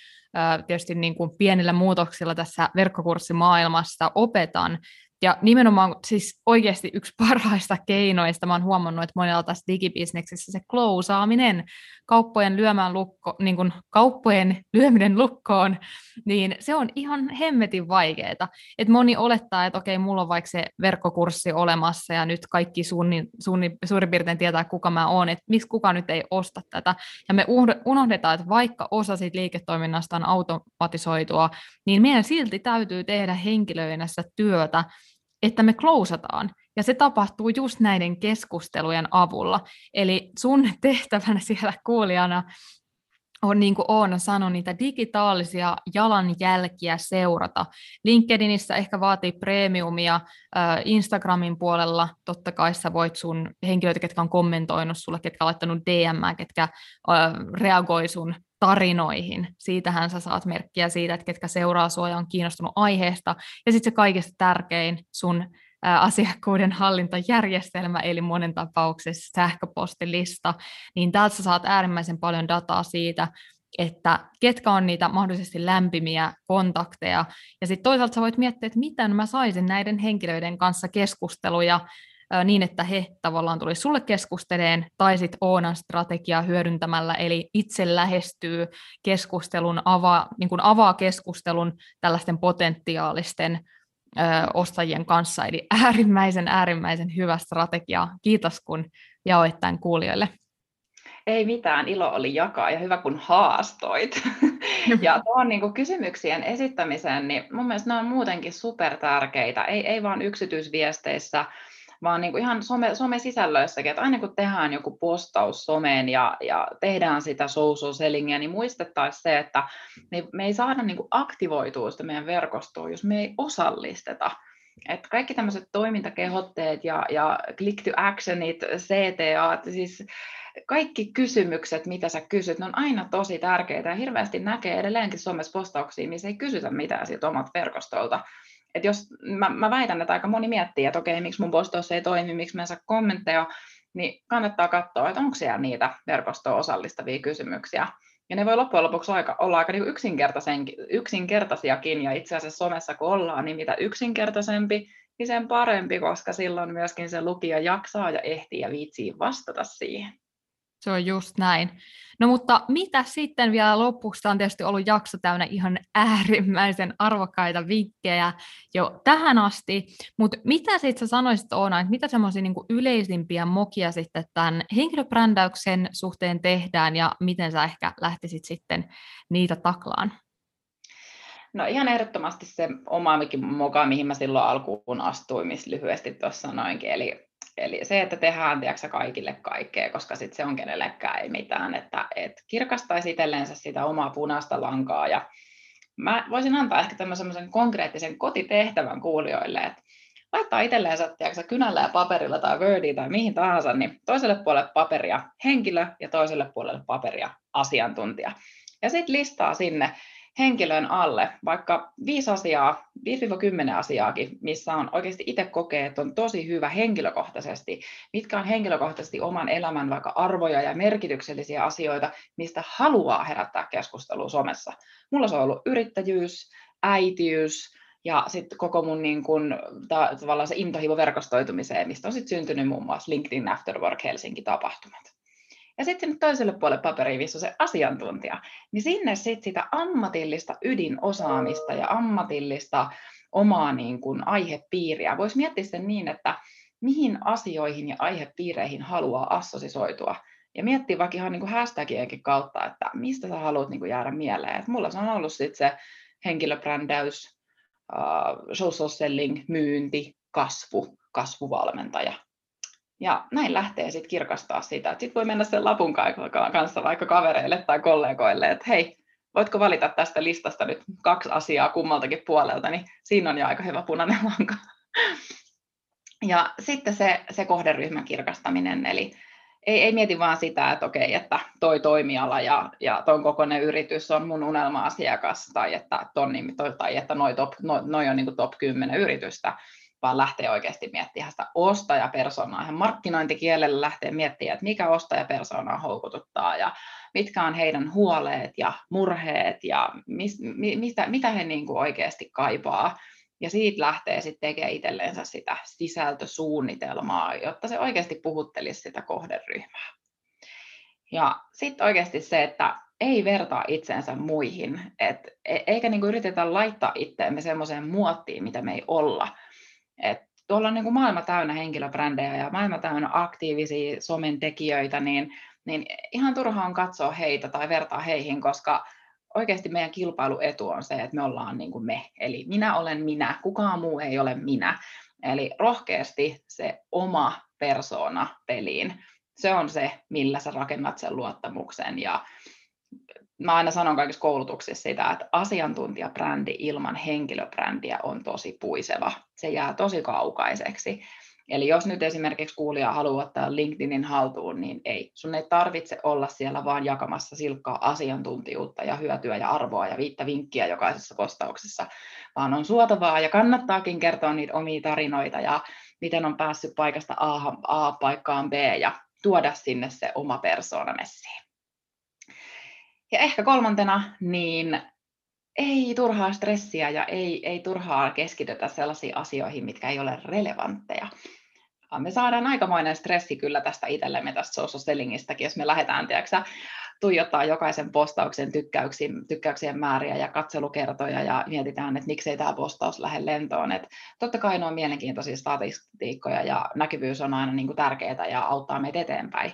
tietysti niin kuin pienillä muutoksilla tässä verkkokurssimaailmassa opetan, ja nimenomaan siis oikeasti yksi parhaista keinoista, mä oon huomannut, että monella tässä digibisneksessä se klousaaminen, kauppojen, lyömään lukko, niin kuin kauppojen lyöminen lukkoon, niin se on ihan hemmetin vaikeaa. Et moni olettaa, että okei, mulla on vaikka se verkkokurssi olemassa ja nyt kaikki sunni, sunni, suurin piirtein tietää, kuka mä oon, että miksi kuka nyt ei osta tätä. Ja me unohdetaan, että vaikka osa siitä liiketoiminnasta on automatisoitua, niin meidän silti täytyy tehdä henkilöinässä työtä, että me klousataan. Ja se tapahtuu just näiden keskustelujen avulla. Eli sun tehtävänä siellä kuulijana on, niin kuin Oona sanoi, niitä digitaalisia jalanjälkiä seurata. LinkedInissä ehkä vaatii premiumia, Instagramin puolella totta kai sä voit sun henkilöitä, ketkä on kommentoinut sulle, ketkä on laittanut DM, ketkä reagoi sun tarinoihin. Siitähän sä saat merkkiä siitä, että ketkä seuraa sua ja on kiinnostunut aiheesta. Ja sitten se kaikista tärkein sun asiakkuuden hallintajärjestelmä, eli monen tapauksessa sähköpostilista, niin täältä saat äärimmäisen paljon dataa siitä, että ketkä on niitä mahdollisesti lämpimiä kontakteja. Ja sitten toisaalta sä voit miettiä, että miten mä saisin näiden henkilöiden kanssa keskusteluja niin, että he tavallaan tulisi sulle keskusteleen, tai sitten Oonan strategiaa hyödyntämällä, eli itse lähestyy keskustelun, avaa, niin kuin avaa keskustelun tällaisten potentiaalisten ö, ostajien kanssa, eli äärimmäisen, äärimmäisen hyvä strategia. Kiitos, kun jaoit tämän kuulijoille. Ei mitään, ilo oli jakaa ja hyvä kun haastoit. ja tuohon niin kysymyksien esittämiseen, niin mun mielestä ne on muutenkin super tärkeitä, ei, ei vaan yksityisviesteissä, vaan niin kuin ihan some, some-sisällöissäkin, että aina kun tehdään joku postaus someen ja, ja tehdään sitä social sellingia, niin muistettaisiin se, että me, me ei saada niin kuin aktivoitua sitä meidän verkostoa, jos me ei osallisteta. Et kaikki tämmöiset toimintakehotteet ja, ja click to actionit, CTA, siis kaikki kysymykset, mitä sä kysyt, ne on aina tosi tärkeitä ja hirveästi näkee edelleenkin somessa postauksia, missä ei kysytä mitään siitä omat verkostolta että jos mä, mä väitän, että aika moni miettii, että okei, miksi mun postaus ei toimi, miksi mä en saa kommentteja, niin kannattaa katsoa, että onko siellä niitä verkostoon osallistavia kysymyksiä. Ja ne voi loppujen lopuksi aika, olla aika niin yksinkertaisiakin, ja itse asiassa somessa kun ollaan, niin mitä yksinkertaisempi, niin sen parempi, koska silloin myöskin se lukija jaksaa ja ehtii ja viitsii vastata siihen. Se on just näin. No mutta mitä sitten vielä lopuksi? On tietysti ollut jakso täynnä ihan äärimmäisen arvokkaita vinkkejä jo tähän asti, mutta mitä sitten sä sanoisit Oona, että mitä semmoisia niin yleisimpiä mokia sitten tämän henkilöbrändäyksen suhteen tehdään ja miten sä ehkä lähtisit sitten niitä taklaan? No ihan ehdottomasti se oma moka, mihin mä silloin alkuun astuin, missä lyhyesti tuossa sanoinkin, eli Eli se, että tehdään tiedätkö, kaikille kaikkea, koska sitten se on kenellekään ei mitään, että et kirkastaisi itselleensä sitä omaa punaista lankaa. Ja mä voisin antaa ehkä tämmöisen konkreettisen kotitehtävän kuulijoille, että laittaa itselleensä tiedätkö, kynällä ja paperilla tai Wordia tai mihin tahansa, niin toiselle puolelle paperia henkilö ja toiselle puolelle paperia asiantuntija. Ja sitten listaa sinne henkilön alle vaikka viisi asiaa, 5-10 asiaakin, missä on oikeasti itse kokee, että on tosi hyvä henkilökohtaisesti, mitkä on henkilökohtaisesti oman elämän vaikka arvoja ja merkityksellisiä asioita, mistä haluaa herättää keskustelua somessa. Mulla se on ollut yrittäjyys, äitiys, ja sitten koko mun niin kun, ta, tavallaan se intohimo verkostoitumiseen, mistä on sitten syntynyt muun muassa LinkedIn Afterwork Helsinki-tapahtumat. Ja sitten sinne toiselle puolelle paperiin visu se asiantuntija, niin sinne sitten sitä ammatillista ydinosaamista ja ammatillista omaa niin kuin aihepiiriä. Voisi miettiä sen niin, että mihin asioihin ja aihepiireihin haluaa assosisoitua. Ja miettiä vaikka ihan niin kuin hashtagienkin kautta, että mistä sä haluat niin kuin jäädä mieleen. Et mulla se on ollut sitten se henkilöbrändäys, uh, social selling, myynti, kasvu, kasvuvalmentaja. Ja näin lähtee sitten kirkastaa sitä. Sitten voi mennä sen lapun kanssa vaikka kavereille tai kollegoille, että hei, voitko valita tästä listasta nyt kaksi asiaa kummaltakin puolelta, niin siinä on jo aika hyvä punainen lanka. Ja sitten se, se kohderyhmän kirkastaminen, eli ei, ei mieti vaan sitä, että okei, että toi toimiala ja, ja ton kokoinen yritys on mun unelma-asiakas, tai että, ton, tai että noi, top, noi, noi on niin top 10 yritystä, vaan lähtee oikeasti miettimään sitä ostajapersonaa. Ihan markkinointikielellä lähtee miettimään, että mikä ostajapersonaa houkututtaa ja mitkä on heidän huoleet ja murheet ja mis, mi, mitä, mitä he niin kuin oikeasti kaipaa. Ja siitä lähtee sitten tekemään itsellensä sitä sisältösuunnitelmaa, jotta se oikeasti puhuttelisi sitä kohderyhmää. Ja sitten oikeasti se, että ei vertaa itsensä muihin, et, e, eikä niinku yritetä laittaa itseämme semmoiseen muottiin, mitä me ei olla, et tuolla on niin kuin maailma täynnä henkilöbrändejä ja maailma täynnä aktiivisia somen tekijöitä, niin, niin ihan turha on katsoa heitä tai vertaa heihin, koska oikeasti meidän kilpailuetu on se, että me ollaan niin kuin me. Eli minä olen minä, kukaan muu ei ole minä. Eli rohkeasti se oma persona peliin. Se on se, millä sä rakennat sen luottamuksen. Ja mä aina sanon kaikissa koulutuksissa sitä, että asiantuntijabrändi ilman henkilöbrändiä on tosi puiseva. Se jää tosi kaukaiseksi. Eli jos nyt esimerkiksi kuulija haluaa ottaa LinkedInin haltuun, niin ei. Sun ei tarvitse olla siellä vaan jakamassa silkkaa asiantuntijuutta ja hyötyä ja arvoa ja viittä vinkkiä jokaisessa postauksessa, vaan on suotavaa ja kannattaakin kertoa niitä omia tarinoita ja miten on päässyt paikasta A, A paikkaan B ja tuoda sinne se oma persoona messiin. Ja ehkä kolmantena, niin ei turhaa stressiä ja ei, ei turhaa keskitytä sellaisiin asioihin, mitkä ei ole relevantteja. Me saadaan aikamoinen stressi kyllä tästä itsellemme tästä social sellingistäkin, jos me lähdetään tiedätkö, tuijottaa jokaisen postauksen tykkäyksien, tykkäyksien määriä ja katselukertoja ja mietitään, että miksei tämä postaus lähde lentoon. Et totta kai ne on mielenkiintoisia statistiikkoja ja näkyvyys on aina niin tärkeää ja auttaa meitä eteenpäin,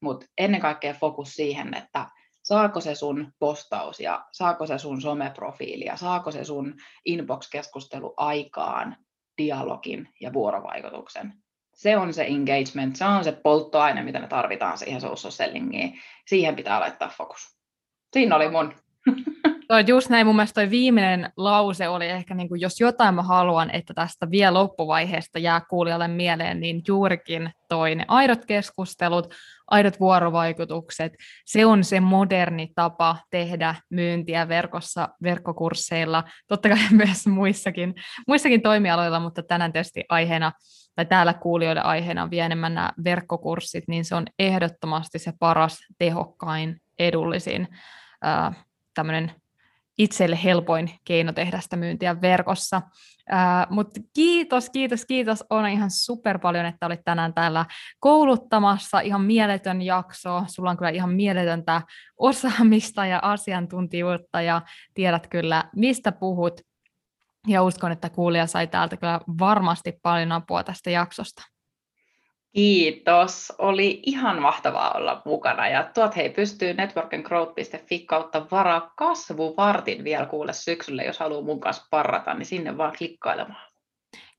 mutta ennen kaikkea fokus siihen, että saako se sun postaus ja saako se sun someprofiili ja saako se sun inbox-keskustelu aikaan dialogin ja vuorovaikutuksen. Se on se engagement, se on se polttoaine, mitä me tarvitaan siihen social sellingiin. Siihen pitää laittaa fokus. Siinä oli mun. Toi just näin, mun mielestä toi viimeinen lause oli ehkä, niin kuin, jos jotain mä haluan, että tästä vielä loppuvaiheesta jää kuulijalle mieleen, niin juurikin toi ne aidot keskustelut, aidot vuorovaikutukset, se on se moderni tapa tehdä myyntiä verkossa, verkkokursseilla, totta kai myös muissakin, muissakin toimialoilla, mutta tänään tietysti aiheena, tai täällä kuulijoiden aiheena on vielä enemmän nämä verkkokurssit, niin se on ehdottomasti se paras, tehokkain, edullisin tämmöinen itselle helpoin keino tehdä sitä myyntiä verkossa. Mutta kiitos, kiitos, kiitos on ihan super paljon, että olit tänään täällä kouluttamassa. Ihan mieletön jakso. Sulla on kyllä ihan mieletöntä osaamista ja asiantuntijuutta ja tiedät kyllä, mistä puhut. Ja uskon, että kuulija sai täältä kyllä varmasti paljon apua tästä jaksosta. Kiitos. Oli ihan mahtavaa olla mukana. Ja tuot hei pystyy networkandgrowth.fi kautta varaa kasvuvartin vielä kuulle syksyllä, jos haluaa mun kanssa parrata, niin sinne vaan klikkailemaan.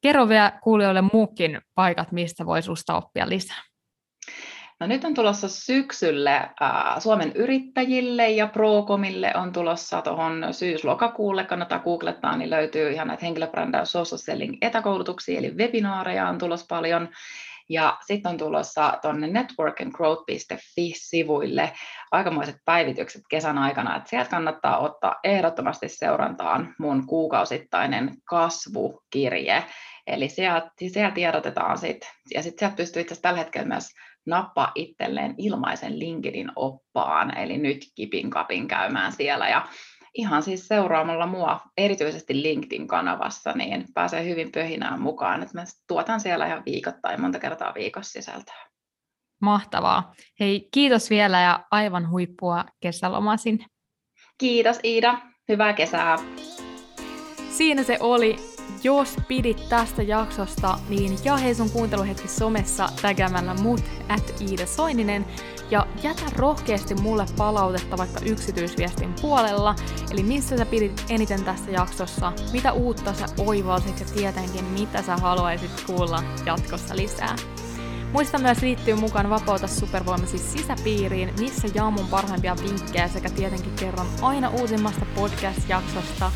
Kerro vielä kuulijoille muukin paikat, mistä voi susta oppia lisää. No nyt on tulossa syksylle äh, Suomen yrittäjille ja Procomille on tulossa tuohon syys-lokakuulle, kannattaa googlettaa, niin löytyy ihan näitä henkilöbrändäys social selling etäkoulutuksia, eli webinaareja on tulossa paljon. Ja sitten on tulossa tuonne networkandgrowth.fi-sivuille aikamoiset päivitykset kesän aikana, että sieltä kannattaa ottaa ehdottomasti seurantaan mun kuukausittainen kasvukirje. Eli sieltä, sieltä tiedotetaan sitten, ja sitten sieltä pystyy itse tällä hetkellä myös nappaa itselleen ilmaisen LinkedIn oppaan, eli nyt kipin kapin käymään siellä ja ihan siis seuraamalla mua erityisesti LinkedIn-kanavassa, niin pääsee hyvin pöhinään mukaan. Että mä tuotan siellä ihan viikoittain monta kertaa viikossa sisältöä. Mahtavaa. Hei, kiitos vielä ja aivan huippua kesälomasin. Kiitos Iida. Hyvää kesää. Siinä se oli jos pidit tästä jaksosta, niin hei sun kuunteluhetki somessa tägämällä mut at Iida Soininen ja jätä rohkeasti mulle palautetta vaikka yksityisviestin puolella, eli missä sä pidit eniten tästä jaksossa, mitä uutta sä oivalsit ja tietenkin mitä sä haluaisit kuulla jatkossa lisää. Muista myös liittyy mukaan Vapauta supervoimasi sisäpiiriin, missä jaan mun parhaimpia vinkkejä sekä tietenkin kerron aina uusimmasta podcast-jaksosta,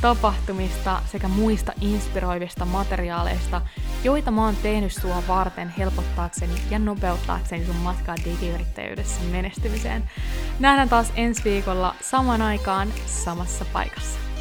tapahtumista sekä muista inspiroivista materiaaleista, joita mä oon tehnyt sua varten helpottaakseni ja nopeuttaakseni sun matkaa digiyrittäjyydessä menestymiseen. Nähdään taas ensi viikolla saman aikaan samassa paikassa.